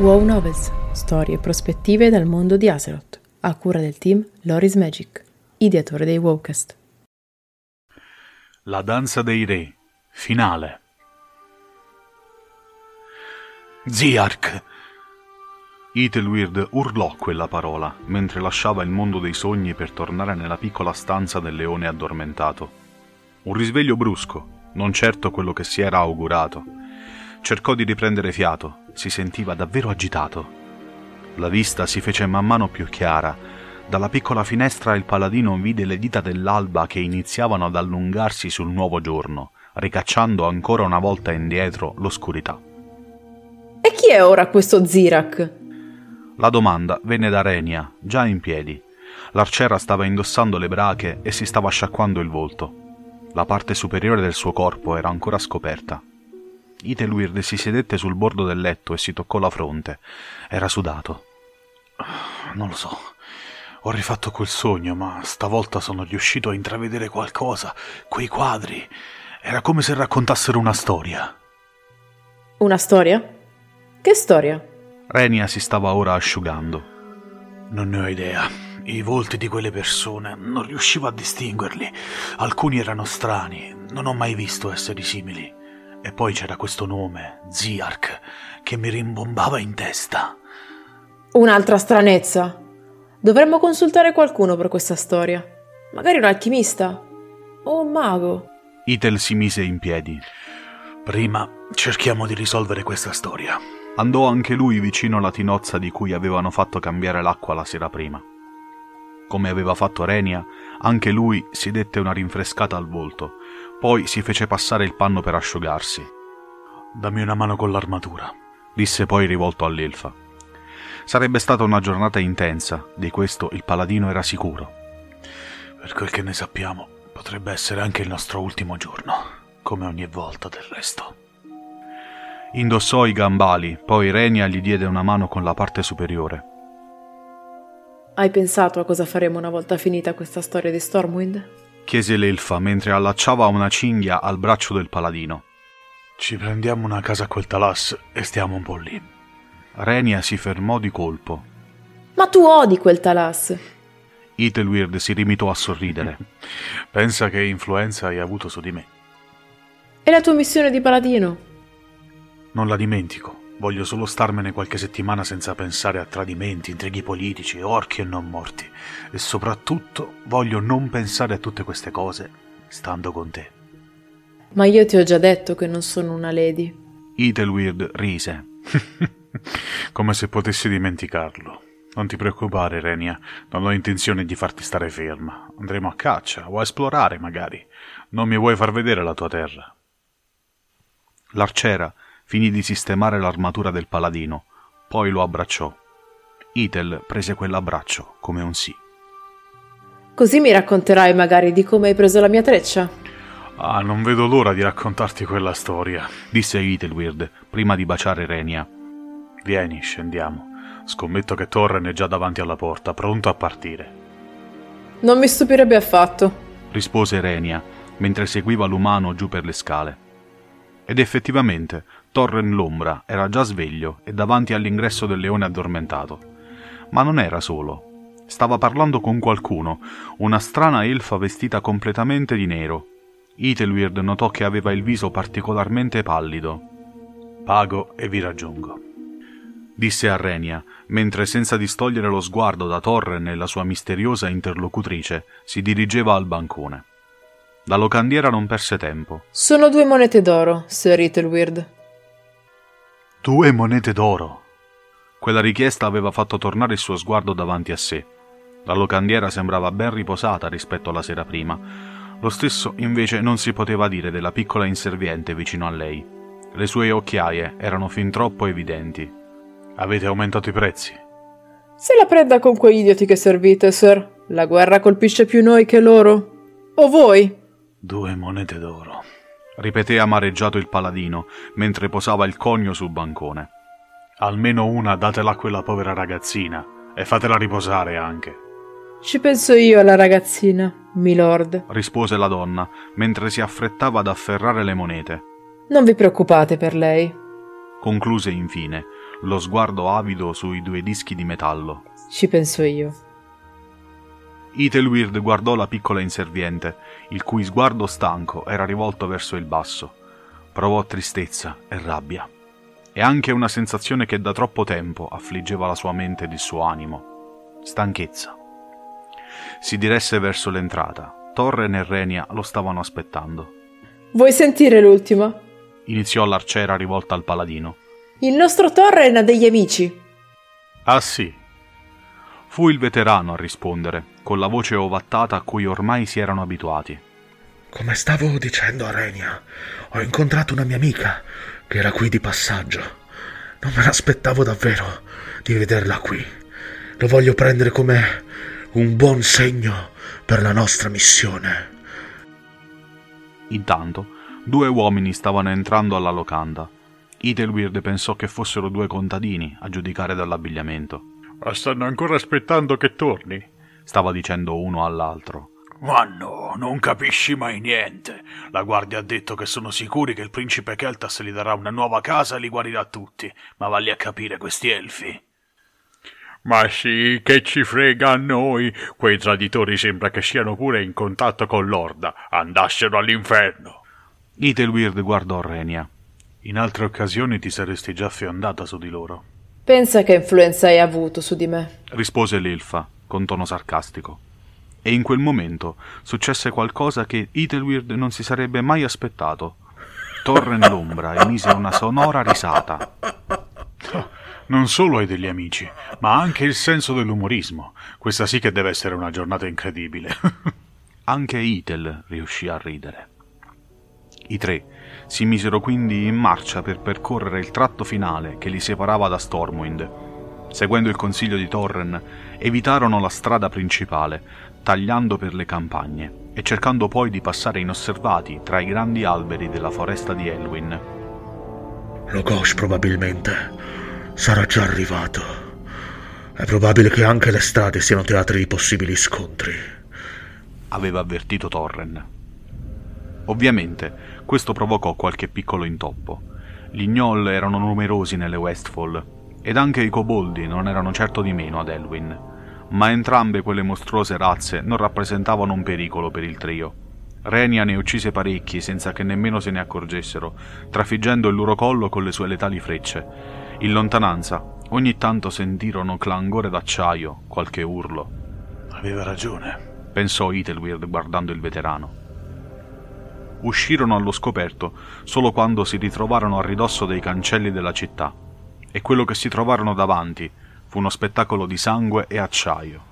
Wow Novels, storie e prospettive dal mondo di Azeroth, a cura del team Loris Magic, ideatore dei Wowcast. La danza dei re, finale. Ziark! Ethelweird urlò quella parola mentre lasciava il mondo dei sogni per tornare nella piccola stanza del leone addormentato. Un risveglio brusco, non certo quello che si era augurato. Cercò di riprendere fiato, si sentiva davvero agitato. La vista si fece man mano più chiara. Dalla piccola finestra il paladino vide le dita dell'alba che iniziavano ad allungarsi sul nuovo giorno, ricacciando ancora una volta indietro l'oscurità. E chi è ora questo Zirak? La domanda venne da Renia, già in piedi. L'arciera stava indossando le brache e si stava sciacquando il volto. La parte superiore del suo corpo era ancora scoperta. Iteluird si sedette sul bordo del letto e si toccò la fronte. Era sudato. Non lo so. Ho rifatto quel sogno, ma stavolta sono riuscito a intravedere qualcosa. Quei quadri. Era come se raccontassero una storia. Una storia? Che storia? Renia si stava ora asciugando. Non ne ho idea. I volti di quelle persone non riuscivo a distinguerli. Alcuni erano strani, non ho mai visto esseri simili. E poi c'era questo nome, Ziark, che mi rimbombava in testa. Un'altra stranezza. Dovremmo consultare qualcuno per questa storia. Magari un alchimista o un mago. Itel si mise in piedi. Prima cerchiamo di risolvere questa storia. Andò anche lui vicino alla tinozza di cui avevano fatto cambiare l'acqua la sera prima. Come aveva fatto Renia, anche lui si dette una rinfrescata al volto, poi si fece passare il panno per asciugarsi. Dammi una mano con l'armatura, disse poi rivolto all'elfa. Sarebbe stata una giornata intensa, di questo il paladino era sicuro. Per quel che ne sappiamo, potrebbe essere anche il nostro ultimo giorno, come ogni volta del resto. Indossò i gambali, poi Renia gli diede una mano con la parte superiore. Hai pensato a cosa faremo una volta finita questa storia di Stormwind? Chiese l'elfa mentre allacciava una cinghia al braccio del paladino. Ci prendiamo una casa a quel talas e stiamo un po' lì. Renia si fermò di colpo. Ma tu odi quel talas! Ethelweird si rimitò a sorridere. Pensa che influenza hai avuto su di me. E la tua missione di paladino? Non la dimentico. Voglio solo starmene qualche settimana senza pensare a tradimenti, intrighi politici, orchi e non morti. E soprattutto voglio non pensare a tutte queste cose stando con te. Ma io ti ho già detto che non sono una lady. Ethelweird rise. Come se potessi dimenticarlo. Non ti preoccupare, Renia. Non ho intenzione di farti stare ferma. Andremo a caccia o a esplorare, magari. Non mi vuoi far vedere la tua terra. L'arciera finì di sistemare l'armatura del paladino, poi lo abbracciò. Itel prese quell'abbraccio come un sì. Così mi racconterai magari di come hai preso la mia treccia? Ah, non vedo l'ora di raccontarti quella storia, disse Itelweird prima di baciare Renia. Vieni, scendiamo. Scommetto che Torren è già davanti alla porta, pronto a partire. Non mi stupirebbe affatto, rispose Renia mentre seguiva l'umano giù per le scale. Ed effettivamente Torren l'ombra era già sveglio e davanti all'ingresso del leone addormentato. Ma non era solo. Stava parlando con qualcuno, una strana elfa vestita completamente di nero. Itelweird notò che aveva il viso particolarmente pallido. Pago e vi raggiungo. Disse a Renia, mentre senza distogliere lo sguardo da Torren e la sua misteriosa interlocutrice si dirigeva al bancone. La locandiera non perse tempo. Sono due monete d'oro, Sir Itelweird. Due monete d'oro. Quella richiesta aveva fatto tornare il suo sguardo davanti a sé. La locandiera sembrava ben riposata rispetto alla sera prima. Lo stesso invece non si poteva dire della piccola inserviente vicino a lei. Le sue occhiaie erano fin troppo evidenti. Avete aumentato i prezzi? Se la prenda con quegli idioti che servite, sir. La guerra colpisce più noi che loro. O voi? Due monete d'oro ripeté amareggiato il paladino mentre posava il conio sul bancone. Almeno una datela a quella povera ragazzina e fatela riposare anche. Ci penso io alla ragazzina, milord, rispose la donna mentre si affrettava ad afferrare le monete. Non vi preoccupate per lei. Concluse infine. lo sguardo avido sui due dischi di metallo. Ci penso io. Ethelweird guardò la piccola inserviente, il cui sguardo stanco era rivolto verso il basso. Provò tristezza e rabbia, e anche una sensazione che da troppo tempo affliggeva la sua mente ed il suo animo. Stanchezza. Si diresse verso l'entrata. Torren e Renia lo stavano aspettando. Vuoi sentire l'ultima? Iniziò l'arciera rivolta al paladino. Il nostro Torren ha degli amici. Ah sì. Fu il veterano a rispondere, con la voce ovattata a cui ormai si erano abituati. Come stavo dicendo a Renia, ho incontrato una mia amica che era qui di passaggio. Non me l'aspettavo davvero di vederla qui. Lo voglio prendere come un buon segno per la nostra missione. Intanto, due uomini stavano entrando alla locanda. Ethelweird pensò che fossero due contadini, a giudicare dall'abbigliamento. Ma stanno ancora aspettando che torni? stava dicendo uno all'altro. Ma no, non capisci mai niente. La guardia ha detto che sono sicuri che il principe Keltas gli darà una nuova casa e li guarirà tutti. Ma valli a capire questi elfi. Ma sì, che ci frega a noi. Quei traditori sembra che siano pure in contatto con l'Orda. Andassero all'inferno. Ethelweird guardò Renia. In altre occasioni ti saresti già fiondata su di loro. Pensa che influenza hai avuto su di me, rispose l'elfa con tono sarcastico. E in quel momento successe qualcosa che Ethelweird non si sarebbe mai aspettato. Torren l'ombra emise una sonora risata. Non solo hai degli amici, ma anche il senso dell'umorismo. Questa sì che deve essere una giornata incredibile. anche Ethel riuscì a ridere. I tre si misero quindi in marcia per percorrere il tratto finale che li separava da Stormwind. Seguendo il consiglio di Torren, evitarono la strada principale, tagliando per le campagne e cercando poi di passare inosservati tra i grandi alberi della foresta di Elwyn. Logosh probabilmente sarà già arrivato. È probabile che anche le strade siano teatri di possibili scontri. Aveva avvertito Torren. Ovviamente questo provocò qualche piccolo intoppo. Gli gnoll erano numerosi nelle Westfall ed anche i koboldi non erano certo di meno ad Elwyn, ma entrambe quelle mostruose razze non rappresentavano un pericolo per il trio. Renia ne uccise parecchi senza che nemmeno se ne accorgessero, trafiggendo il loro collo con le sue letali frecce, in lontananza, ogni tanto sentirono clangore d'acciaio, qualche urlo. Aveva ragione, pensò Ethelweird guardando il veterano. Uscirono allo scoperto solo quando si ritrovarono a ridosso dei cancelli della città, e quello che si trovarono davanti fu uno spettacolo di sangue e acciaio.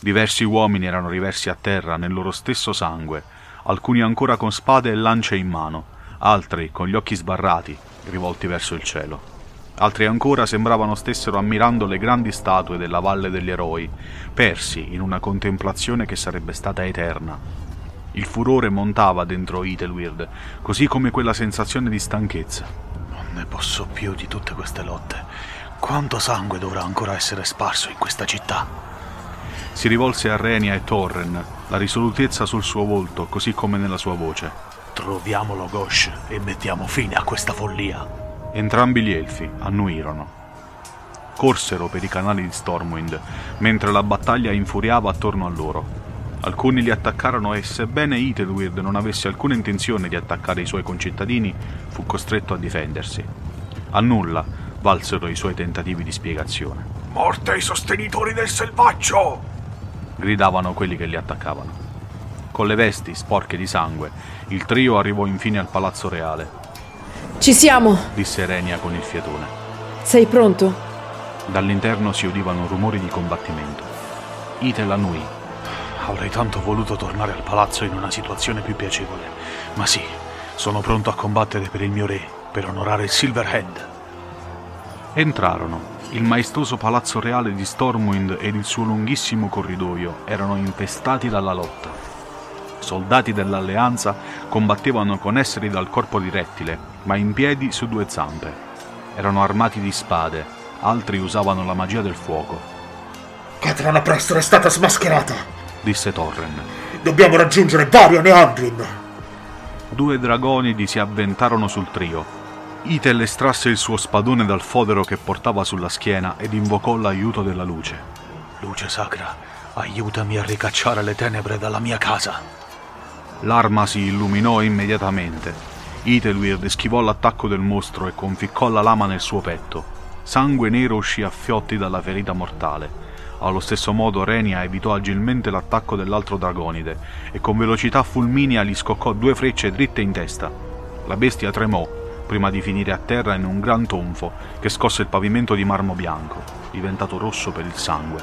Diversi uomini erano riversi a terra nel loro stesso sangue, alcuni ancora con spade e lance in mano, altri con gli occhi sbarrati, rivolti verso il cielo. Altri ancora sembravano stessero ammirando le grandi statue della Valle degli Eroi, persi in una contemplazione che sarebbe stata eterna. Il furore montava dentro Ethelweird, così come quella sensazione di stanchezza. Non ne posso più di tutte queste lotte. Quanto sangue dovrà ancora essere sparso in questa città? Si rivolse a Renia e Torren, la risolutezza sul suo volto, così come nella sua voce. Troviamolo Gosh e mettiamo fine a questa follia. Entrambi gli elfi annuirono. Corsero per i canali di Stormwind, mentre la battaglia infuriava attorno a loro. Alcuni li attaccarono e, sebbene Ethelweird non avesse alcuna intenzione di attaccare i suoi concittadini, fu costretto a difendersi. A nulla valsero i suoi tentativi di spiegazione. Morte ai sostenitori del selvaggio! gridavano quelli che li attaccavano. Con le vesti sporche di sangue, il trio arrivò infine al palazzo reale ci siamo, disse Renia con il fiatone. Sei pronto? Dall'interno si udivano rumori di combattimento. Itel annui. Avrei tanto voluto tornare al palazzo in una situazione più piacevole, ma sì, sono pronto a combattere per il mio re, per onorare il Silverhand. Entrarono. Il maestoso palazzo reale di Stormwind ed il suo lunghissimo corridoio erano infestati dalla lotta. Soldati dell'alleanza combattevano con esseri dal corpo di rettile ma in piedi su due zampe. Erano armati di spade, altri usavano la magia del fuoco. Catrona Prestor è stata smascherata, disse Torren. Dobbiamo raggiungere Varian e Andrin. Due dragonidi si avventarono sul trio. Itel estrasse il suo spadone dal fodero che portava sulla schiena ed invocò l'aiuto della luce. Luce sacra, aiutami a ricacciare le tenebre dalla mia casa. L'arma si illuminò immediatamente. Itelweird schivò l'attacco del mostro e conficcò la lama nel suo petto. Sangue nero uscì a fiotti dalla ferita mortale. Allo stesso modo Renia evitò agilmente l'attacco dell'altro dragonide e con velocità fulminea gli scoccò due frecce dritte in testa. La bestia tremò prima di finire a terra in un gran tonfo che scosse il pavimento di marmo bianco, diventato rosso per il sangue.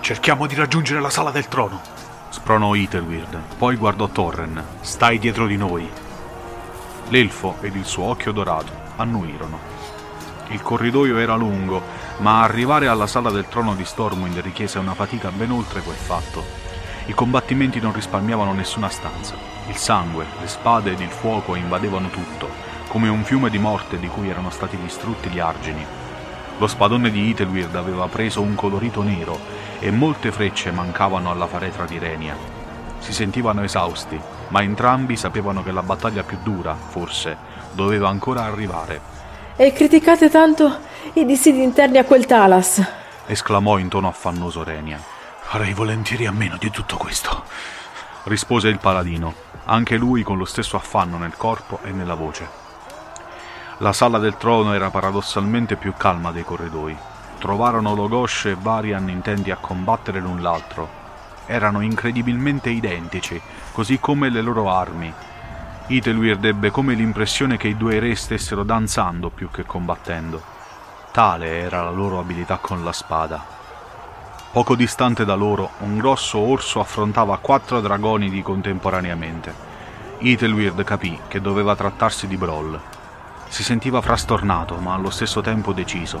Cerchiamo di raggiungere la sala del trono, spronò Itelweird, poi guardò Torren. Stai dietro di noi. L'elfo ed il suo occhio dorato annuirono. Il corridoio era lungo, ma arrivare alla sala del trono di Stormwind richiese una fatica ben oltre quel fatto. I combattimenti non risparmiavano nessuna stanza. Il sangue, le spade ed il fuoco invadevano tutto, come un fiume di morte di cui erano stati distrutti gli argini. Lo spadone di Itelweird aveva preso un colorito nero e molte frecce mancavano alla faretra di Renia. Si sentivano esausti, ma entrambi sapevano che la battaglia più dura, forse, doveva ancora arrivare e criticate tanto i dissidi interni a quel Talas. esclamò in tono affannoso Renia. Farei volentieri a meno di tutto questo, rispose il paladino, anche lui con lo stesso affanno nel corpo e nella voce. La sala del trono era paradossalmente più calma dei corridoi. Trovarono Logos e Varian intenti a combattere l'un l'altro. Erano incredibilmente identici, così come le loro armi, Itelweird ebbe come l'impressione che i due re stessero danzando più che combattendo. Tale era la loro abilità con la spada. Poco distante da loro, un grosso orso affrontava quattro dragonidi contemporaneamente. Itelweird capì che doveva trattarsi di Brawl. Si sentiva frastornato, ma allo stesso tempo deciso.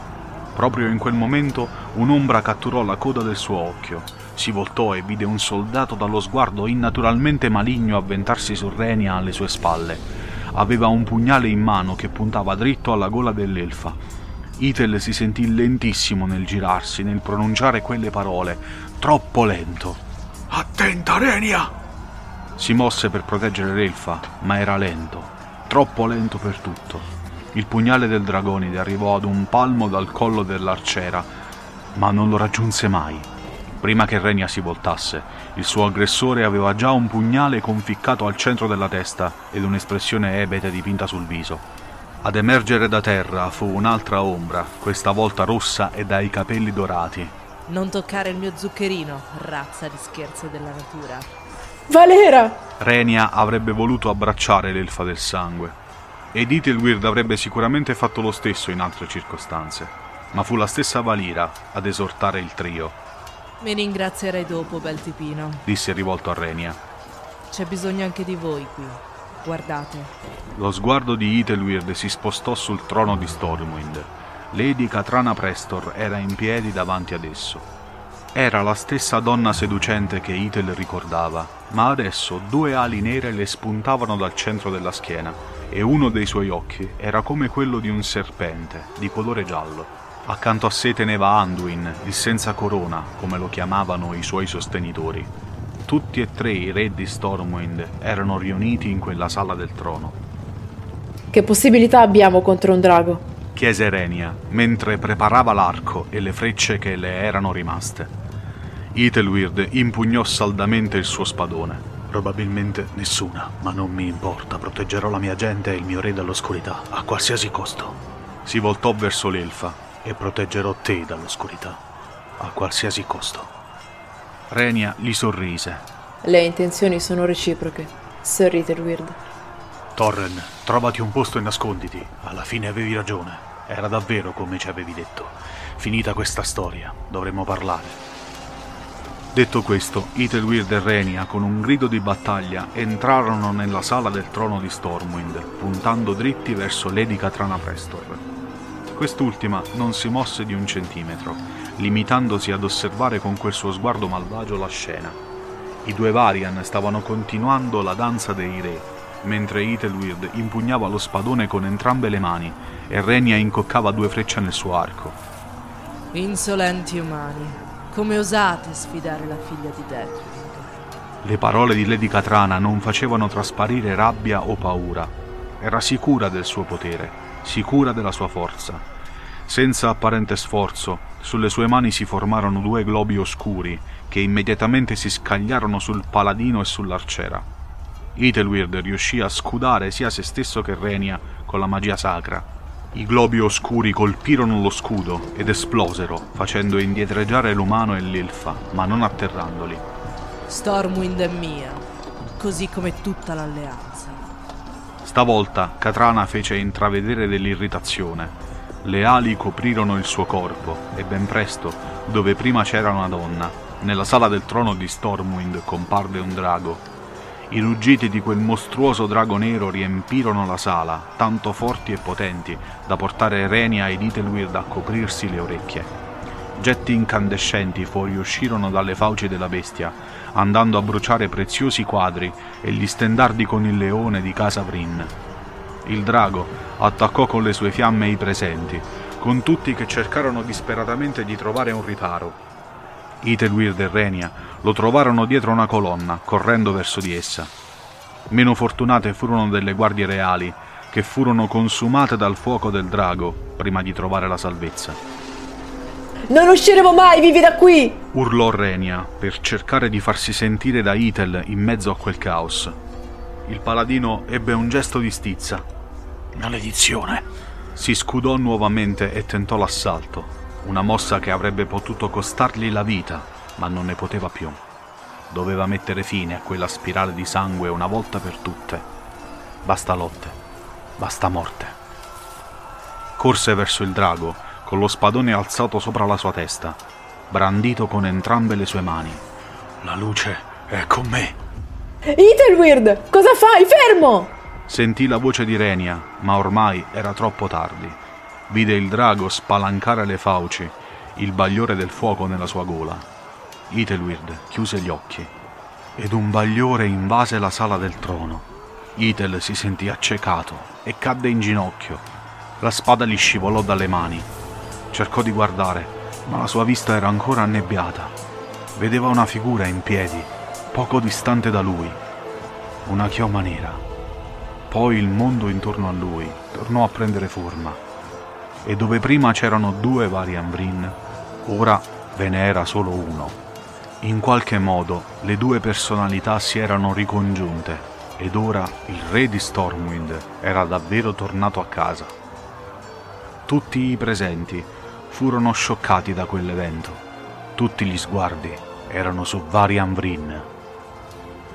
Proprio in quel momento un'ombra catturò la coda del suo occhio si voltò e vide un soldato dallo sguardo innaturalmente maligno avventarsi su Renia alle sue spalle. Aveva un pugnale in mano che puntava dritto alla gola dell'elfa. Itel si sentì lentissimo nel girarsi, nel pronunciare quelle parole, troppo lento. Attenta, Renia! Si mosse per proteggere l'elfa, ma era lento, troppo lento per tutto. Il pugnale del dragonide arrivò ad un palmo dal collo dell'arciera, ma non lo raggiunse mai. Prima che Renia si voltasse, il suo aggressore aveva già un pugnale conficcato al centro della testa ed un'espressione ebete dipinta sul viso. Ad emergere da terra fu un'altra ombra, questa volta rossa e dai capelli dorati. Non toccare il mio zuccherino, razza di scherzo della natura. Valera! Renia avrebbe voluto abbracciare l'elfa del sangue. Ed Itilweird avrebbe sicuramente fatto lo stesso in altre circostanze. Ma fu la stessa Valira ad esortare il trio mi ringrazierai dopo, bel tipino, disse rivolto a Renia. C'è bisogno anche di voi qui. Guardate. Lo sguardo di Itelweird si spostò sul trono di Stormwind. Lady Katrana Prestor era in piedi davanti ad esso. Era la stessa donna seducente che Itel ricordava, ma adesso due ali nere le spuntavano dal centro della schiena e uno dei suoi occhi era come quello di un serpente, di colore giallo. Accanto a sé teneva Anduin, il senza corona, come lo chiamavano i suoi sostenitori. Tutti e tre i re di Stormwind erano riuniti in quella sala del trono. Che possibilità abbiamo contro un drago? chiese Renia, mentre preparava l'arco e le frecce che le erano rimaste. Itelweird impugnò saldamente il suo spadone. Probabilmente nessuna, ma non mi importa, proteggerò la mia gente e il mio re dall'oscurità, a qualsiasi costo. Si voltò verso l'elfa, e proteggerò te dall'oscurità, a qualsiasi costo. Renia gli sorrise. Le intenzioni sono reciproche, Sir Ritterweird. Torren, trovati un posto e nasconditi. Alla fine avevi ragione. Era davvero come ci avevi detto. Finita questa storia, dovremmo parlare. Detto questo, Itelweird e Renia, con un grido di battaglia, entrarono nella sala del trono di Stormwind, puntando dritti verso Lady Katrana Prestor. Quest'ultima non si mosse di un centimetro, limitandosi ad osservare con quel suo sguardo malvagio la scena. I due Varian stavano continuando la danza dei re, mentre Itelweird impugnava lo spadone con entrambe le mani e Renia incoccava due frecce nel suo arco. Insolenti umani, come osate sfidare la figlia di Deathwing? Le parole di Lady Katrana non facevano trasparire rabbia o paura. Era sicura del suo potere sicura della sua forza. Senza apparente sforzo, sulle sue mani si formarono due globi oscuri che immediatamente si scagliarono sul paladino e sull'arciera. Ethelweird riuscì a scudare sia se stesso che Renia con la magia sacra. I globi oscuri colpirono lo scudo ed esplosero, facendo indietreggiare l'umano e l'elfa, ma non atterrandoli. Stormwind è mia, così come tutta l'alleanza. Stavolta Katrana fece intravedere dell'irritazione. Le ali coprirono il suo corpo e ben presto, dove prima c'era una donna, nella sala del trono di Stormwind comparve un drago i ruggiti di quel mostruoso drago nero riempirono la sala, tanto forti e potenti da portare Renia ed Itelweird a coprirsi le orecchie. Getti incandescenti fuoriuscirono dalle fauci della bestia, andando a bruciare preziosi quadri e gli stendardi con il leone di casa Vrin. Il drago attaccò con le sue fiamme i presenti, con tutti che cercarono disperatamente di trovare un riparo. Itelweird e Renia lo trovarono dietro una colonna, correndo verso di essa. Meno fortunate furono delle guardie reali, che furono consumate dal fuoco del drago prima di trovare la salvezza. Non usciremo mai vivi da qui! urlò Renia per cercare di farsi sentire da Itel in mezzo a quel caos. Il paladino ebbe un gesto di stizza. Maledizione! Si scudò nuovamente e tentò l'assalto, una mossa che avrebbe potuto costargli la vita, ma non ne poteva più. Doveva mettere fine a quella spirale di sangue una volta per tutte. Basta lotte, basta morte. Corse verso il drago, con lo spadone alzato sopra la sua testa, brandito con entrambe le sue mani. La luce è con me. Ethelweird, cosa fai? Fermo! Sentì la voce di Renia, ma ormai era troppo tardi. Vide il drago spalancare le fauci, il bagliore del fuoco nella sua gola. Itelweird chiuse gli occhi ed un bagliore invase la sala del trono. Itel si sentì accecato e cadde in ginocchio. La spada gli scivolò dalle mani. Cercò di guardare, ma la sua vista era ancora annebbiata. Vedeva una figura in piedi, poco distante da lui. Una chioma nera. Poi il mondo intorno a lui tornò a prendere forma e dove prima c'erano due Varian Brin, ora ve ne era solo uno. In qualche modo le due personalità si erano ricongiunte ed ora il re di Stormwind era davvero tornato a casa. Tutti i presenti furono scioccati da quell'evento. Tutti gli sguardi erano su Varian Brin.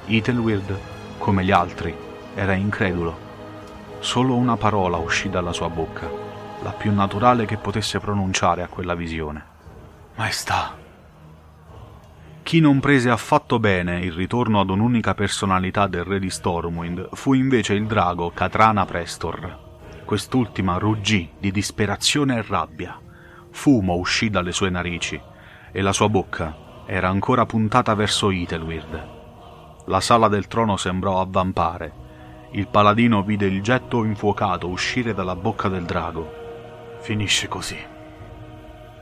Ethelweird, come gli altri, era incredulo. Solo una parola uscì dalla sua bocca la più naturale che potesse pronunciare a quella visione. Maestà. Chi non prese affatto bene il ritorno ad un'unica personalità del re di Stormwind fu invece il drago Katrana Prestor. Quest'ultima ruggì di disperazione e rabbia. Fumo uscì dalle sue narici e la sua bocca era ancora puntata verso Itelweird. La sala del trono sembrò avvampare. Il paladino vide il getto infuocato uscire dalla bocca del drago Finisce così.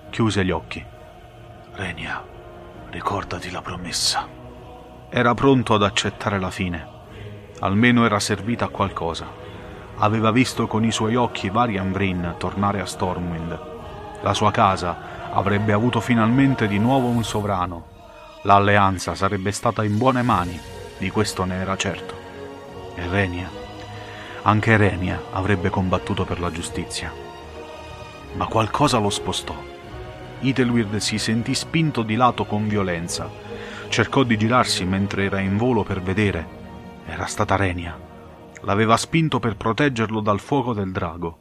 Chiuse gli occhi. Renia, ricordati la promessa. Era pronto ad accettare la fine. Almeno era servita a qualcosa. Aveva visto con i suoi occhi Varian Brin tornare a Stormwind. La sua casa avrebbe avuto finalmente di nuovo un sovrano. L'alleanza sarebbe stata in buone mani, di questo ne era certo. E Renia? Anche Renia avrebbe combattuto per la giustizia ma qualcosa lo spostò. Itelweird si sentì spinto di lato con violenza. Cercò di girarsi mentre era in volo per vedere. Era stata Renia. L'aveva spinto per proteggerlo dal fuoco del drago.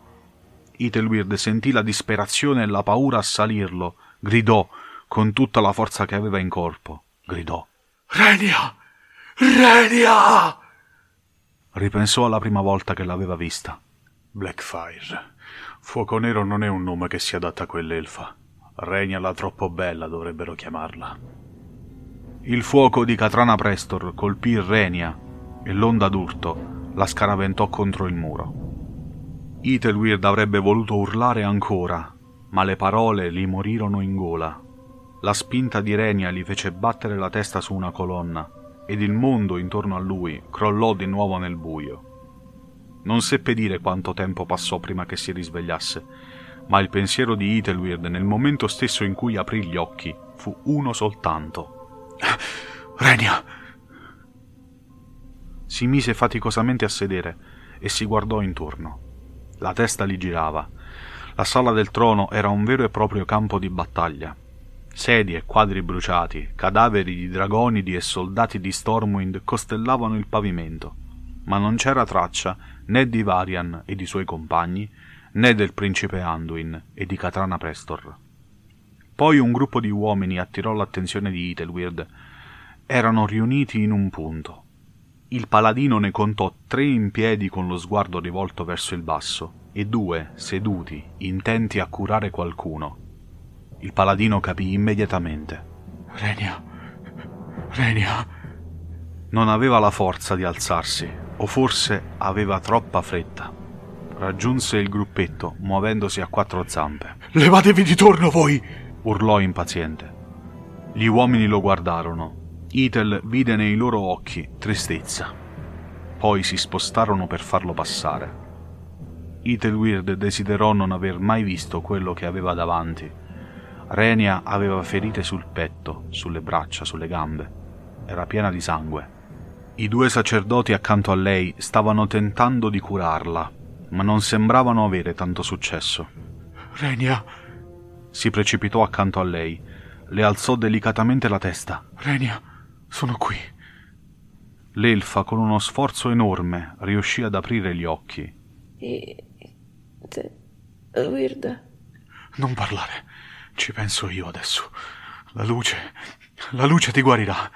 Itelweird sentì la disperazione e la paura assalirlo. Gridò con tutta la forza che aveva in corpo. Gridò. Renia! Renia! Ripensò alla prima volta che l'aveva vista. Blackfire. Fuoco Nero non è un nome che si adatta a quell'elfa. Regna la troppo bella dovrebbero chiamarla. Il fuoco di Katrana Prestor colpì Renia e l'onda d'urto la scaraventò contro il muro. Itelweird avrebbe voluto urlare ancora, ma le parole gli morirono in gola. La spinta di Renia gli fece battere la testa su una colonna ed il mondo intorno a lui crollò di nuovo nel buio. Non seppe dire quanto tempo passò prima che si risvegliasse, ma il pensiero di Ethelweird nel momento stesso in cui aprì gli occhi fu uno soltanto. Renia! Si mise faticosamente a sedere e si guardò intorno. La testa gli girava. La sala del trono era un vero e proprio campo di battaglia. Sedie, quadri bruciati, cadaveri di dragonidi e soldati di Stormwind costellavano il pavimento, ma non c'era traccia né di Varian e di suoi compagni, né del principe Anduin e di Katrana Prestor. Poi un gruppo di uomini attirò l'attenzione di Ethelweird. Erano riuniti in un punto. Il paladino ne contò tre in piedi con lo sguardo rivolto verso il basso e due seduti, intenti a curare qualcuno. Il paladino capì immediatamente. Renia. Renia. Non aveva la forza di alzarsi, o forse aveva troppa fretta. Raggiunse il gruppetto, muovendosi a quattro zampe. Levatevi di torno voi! urlò impaziente. Gli uomini lo guardarono. Itel vide nei loro occhi tristezza. Poi si spostarono per farlo passare. Ethelweird desiderò non aver mai visto quello che aveva davanti. Renia aveva ferite sul petto, sulle braccia, sulle gambe. Era piena di sangue. I due sacerdoti accanto a lei stavano tentando di curarla, ma non sembravano avere tanto successo. Renia. Si precipitò accanto a lei, le alzò delicatamente la testa. Renia, sono qui. L'elfa, con uno sforzo enorme, riuscì ad aprire gli occhi. E... Te... Weird. Non parlare. Ci penso io adesso. La luce. La luce ti guarirà.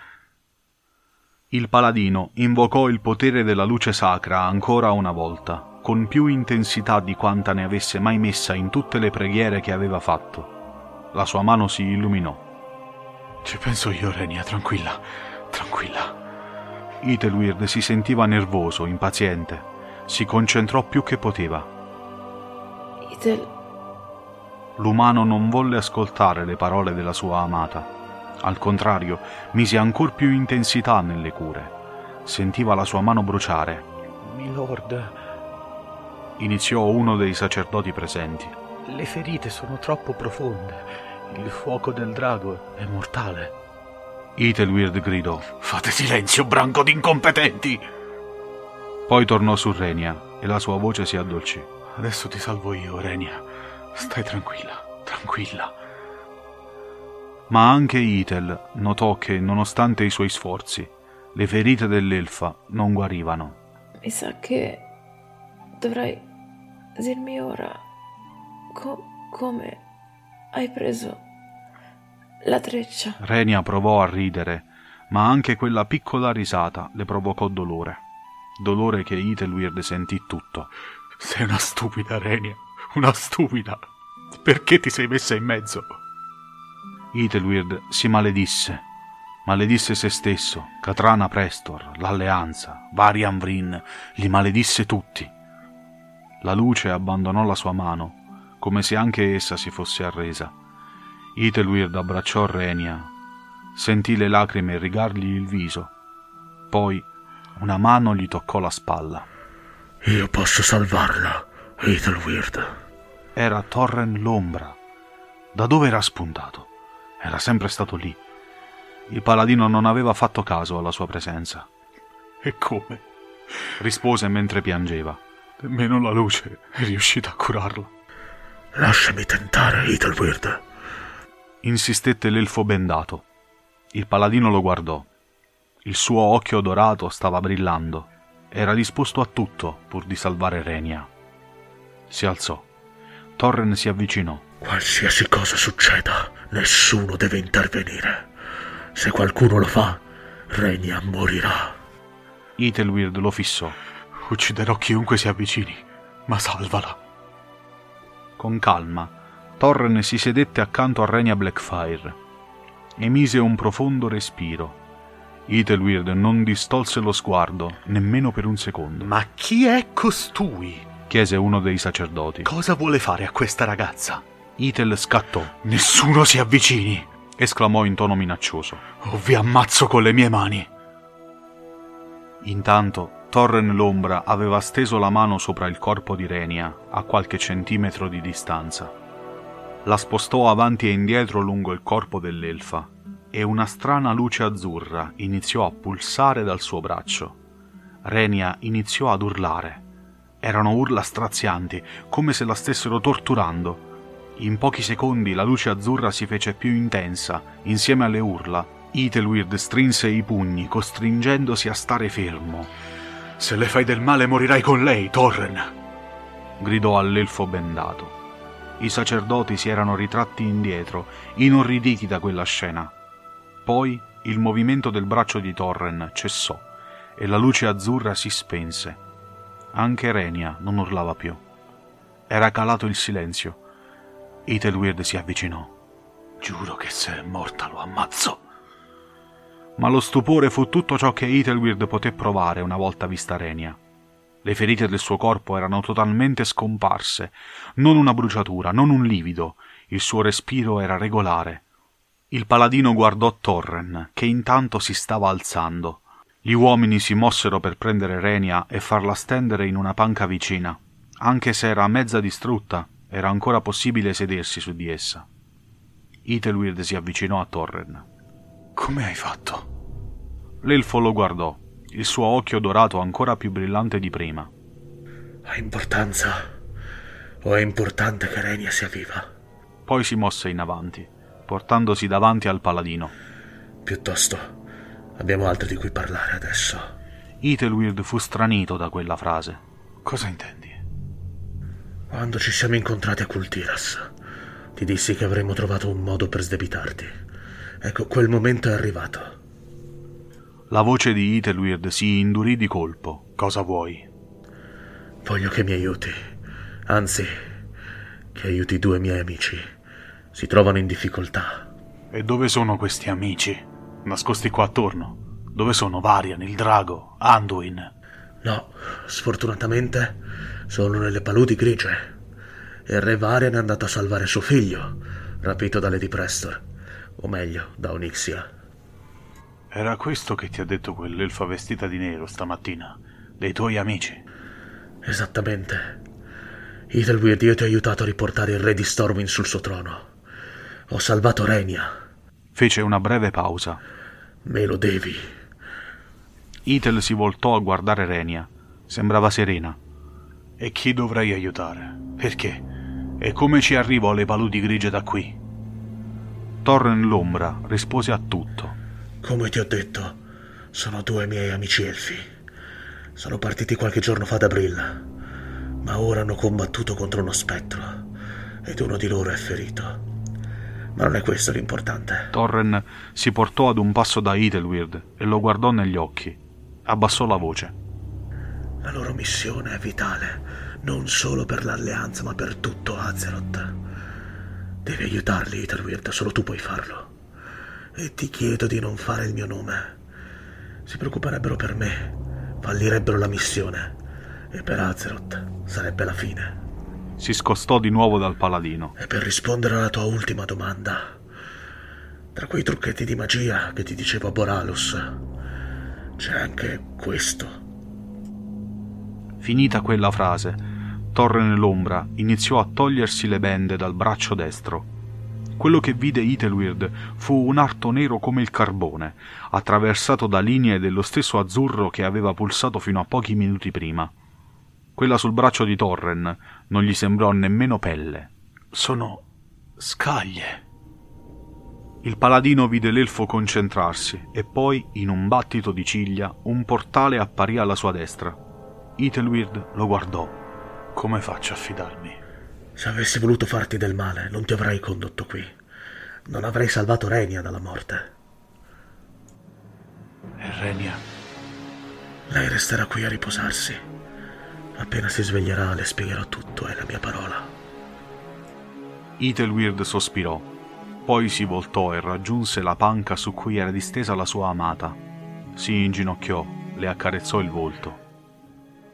Il paladino invocò il potere della luce sacra ancora una volta con più intensità di quanta ne avesse mai messa in tutte le preghiere che aveva fatto. La sua mano si illuminò. Ci penso io, Renia, tranquilla, tranquilla. Ethelweird si sentiva nervoso, impaziente. Si concentrò più che poteva. Ethel. L'umano non volle ascoltare le parole della sua amata. Al contrario, mise ancor più intensità nelle cure. Sentiva la sua mano bruciare. Milord, iniziò uno dei sacerdoti presenti. Le ferite sono troppo profonde. Il fuoco del drago è mortale. Ethelweird gridò. Fate silenzio, branco di incompetenti! Poi tornò su Renia e la sua voce si addolcì. Adesso ti salvo io, Renia. Stai tranquilla, tranquilla. Ma anche Ethel notò che, nonostante i suoi sforzi, le ferite dell'elfa non guarivano. Mi sa che dovrai dirmi ora co- come hai preso la treccia. Renia provò a ridere, ma anche quella piccola risata le provocò dolore. Dolore che Ethelweird sentì tutto. Sei una stupida, Renia. Una stupida. Perché ti sei messa in mezzo? Ethelweird si maledisse. Maledisse se stesso, Katrana Prestor, l'alleanza, Varian Vrin, li maledisse tutti. La luce abbandonò la sua mano, come se anche essa si fosse arresa. Ethelweird abbracciò Renia, sentì le lacrime rigargli il viso. Poi una mano gli toccò la spalla. Io posso salvarla, Ethelweird. Era Torren l'ombra. Da dove era spuntato? Era sempre stato lì. Il paladino non aveva fatto caso alla sua presenza. E come? rispose mentre piangeva. Nemmeno la luce è riuscita a curarla. Lasciami tentare, Ethelweird. Insistette l'elfo bendato. Il paladino lo guardò. Il suo occhio dorato stava brillando. Era disposto a tutto pur di salvare Renia. Si alzò. Torren si avvicinò. Qualsiasi cosa succeda, nessuno deve intervenire. Se qualcuno lo fa, Renia morirà. Ethelweird lo fissò. Ucciderò chiunque si avvicini, ma salvala. Con calma, Torren si sedette accanto a Renia Blackfire. Emise un profondo respiro. Ethelweird non distolse lo sguardo nemmeno per un secondo. Ma chi è costui? chiese uno dei sacerdoti. Cosa vuole fare a questa ragazza? Ethel scattò. Nessuno si avvicini! esclamò in tono minaccioso. O vi ammazzo con le mie mani! Intanto Torren l'ombra aveva steso la mano sopra il corpo di Renia, a qualche centimetro di distanza. La spostò avanti e indietro lungo il corpo dell'elfa e una strana luce azzurra iniziò a pulsare dal suo braccio. Renia iniziò ad urlare. Erano urla strazianti, come se la stessero torturando. In pochi secondi la luce azzurra si fece più intensa, insieme alle urla. Ethelweird strinse i pugni, costringendosi a stare fermo. Se le fai del male morirai con lei, Torren! gridò all'elfo bendato. I sacerdoti si erano ritratti indietro, inorriditi da quella scena. Poi il movimento del braccio di Torren cessò e la luce azzurra si spense. Anche Renia non urlava più. Era calato il silenzio. Ethelweird si avvicinò. Giuro che se è morta lo ammazzo. Ma lo stupore fu tutto ciò che Ethelweird poté provare una volta vista Renia. Le ferite del suo corpo erano totalmente scomparse, non una bruciatura, non un livido, il suo respiro era regolare. Il paladino guardò Torren, che intanto si stava alzando. Gli uomini si mossero per prendere Renia e farla stendere in una panca vicina. Anche se era mezza distrutta, era ancora possibile sedersi su di essa. Ethelweird si avvicinò a Torren. Come hai fatto? L'elfo lo guardò, il suo occhio dorato ancora più brillante di prima. Ha importanza? O è importante che Renia sia viva? Poi si mosse in avanti, portandosi davanti al paladino. Piuttosto, abbiamo altro di cui parlare adesso. Ethelweird fu stranito da quella frase. Cosa intendi? Quando ci siamo incontrati a Cultiras, ti dissi che avremmo trovato un modo per sdebitarti. Ecco, quel momento è arrivato. La voce di Ethelweird si indurì di colpo. Cosa vuoi? Voglio che mi aiuti. Anzi, che aiuti due miei amici. Si trovano in difficoltà. E dove sono questi amici? Nascosti qua attorno? Dove sono Varian, il drago, Anduin? No, sfortunatamente sono nelle paludi grigie. Il re Varian è andato a salvare suo figlio, rapito da Lady Prestor. O meglio, da Onyxia. Era questo che ti ha detto quell'elfa vestita di nero stamattina, dei tuoi amici. Esattamente. Ethelweird, io ti ho aiutato a riportare il re di Stormwind sul suo trono. Ho salvato Renia. Fece una breve pausa. Me lo devi. Ethel si voltò a guardare Renia. Sembrava serena. E chi dovrei aiutare? Perché? E come ci arrivo alle paludi grigie da qui? Torren l'ombra rispose a tutto. Come ti ho detto, sono due miei amici elfi. Sono partiti qualche giorno fa da Brilla, ma ora hanno combattuto contro uno spettro ed uno di loro è ferito. Ma non è questo l'importante. Torren si portò ad un passo da Ethelweird e lo guardò negli occhi. Abbassò la voce. La loro missione è vitale, non solo per l'alleanza, ma per tutto Azeroth. Devi aiutarli, Ethelweird, solo tu puoi farlo e ti chiedo di non fare il mio nome. Si preoccuperebbero per me, fallirebbero la missione e per Azeroth sarebbe la fine. Si scostò di nuovo dal paladino. E per rispondere alla tua ultima domanda, tra quei trucchetti di magia che ti dicevo a Boralus, c'è anche questo. Finita quella frase, Torre nell'ombra iniziò a togliersi le bende dal braccio destro quello che vide Ethelweird fu un arto nero come il carbone, attraversato da linee dello stesso azzurro che aveva pulsato fino a pochi minuti prima. Quella sul braccio di Torren non gli sembrò nemmeno pelle. Sono scaglie. Il paladino vide l'elfo concentrarsi e poi, in un battito di ciglia, un portale apparì alla sua destra. Ethelweird lo guardò. Come faccio a fidarmi? Se avessi voluto farti del male, non ti avrei condotto qui. Non avrei salvato Renia dalla morte. E Renia? Lei resterà qui a riposarsi. Appena si sveglierà le spiegherò tutto, è la mia parola. Ethelweird sospirò, poi si voltò e raggiunse la panca su cui era distesa la sua amata. Si inginocchiò, le accarezzò il volto.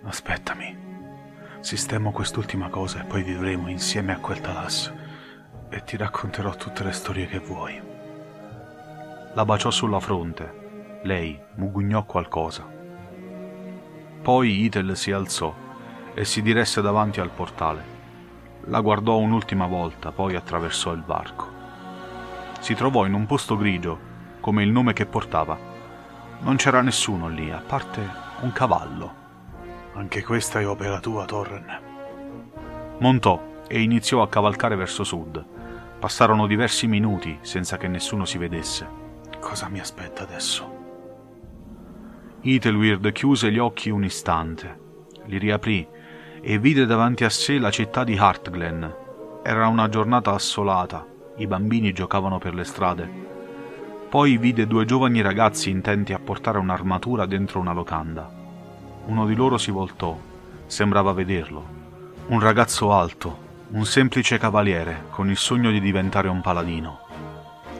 Aspettami. Sistemo quest'ultima cosa e poi vivremo insieme a quel Talas. E ti racconterò tutte le storie che vuoi. La baciò sulla fronte. Lei mugugnò qualcosa. Poi Itel si alzò e si diresse davanti al portale. La guardò un'ultima volta, poi attraversò il varco. Si trovò in un posto grigio, come il nome che portava. Non c'era nessuno lì, a parte un cavallo. Anche questa è opera tua, Torren. Montò e iniziò a cavalcare verso sud. Passarono diversi minuti senza che nessuno si vedesse. Cosa mi aspetta adesso? Ethelweird chiuse gli occhi un istante, li riaprì e vide davanti a sé la città di Hartglen. Era una giornata assolata, i bambini giocavano per le strade. Poi vide due giovani ragazzi intenti a portare un'armatura dentro una locanda. Uno di loro si voltò, sembrava vederlo. Un ragazzo alto, un semplice cavaliere con il sogno di diventare un paladino.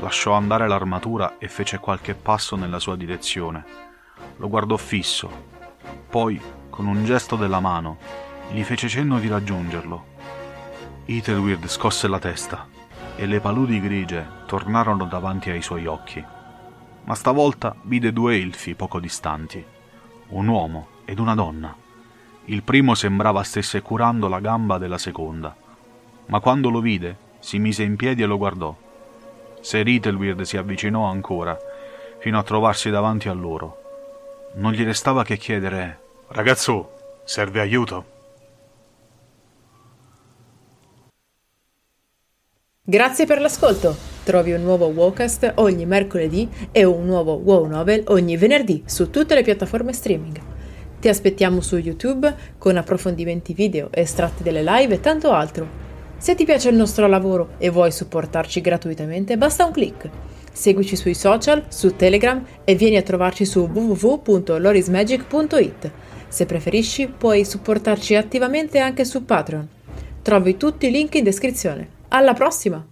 Lasciò andare l'armatura e fece qualche passo nella sua direzione lo guardò fisso, poi, con un gesto della mano, gli fece cenno di raggiungerlo. Ethelweird scosse la testa e le paludi grigie tornarono davanti ai suoi occhi. Ma stavolta vide due elfi poco distanti, un uomo ed una donna. Il primo sembrava stesse curando la gamba della seconda, ma quando lo vide si mise in piedi e lo guardò. Sir Ethelweird si avvicinò ancora, fino a trovarsi davanti a loro non gli restava che chiedere Ragazzo, serve aiuto? Grazie per l'ascolto! Trovi un nuovo Wowcast ogni mercoledì e un nuovo Wow Novel ogni venerdì su tutte le piattaforme streaming. Ti aspettiamo su YouTube con approfondimenti video, estratti delle live e tanto altro. Se ti piace il nostro lavoro e vuoi supportarci gratuitamente, basta un clic. Seguici sui social, su Telegram e vieni a trovarci su www.lorismagic.it. Se preferisci, puoi supportarci attivamente anche su Patreon. Trovi tutti i link in descrizione. Alla prossima!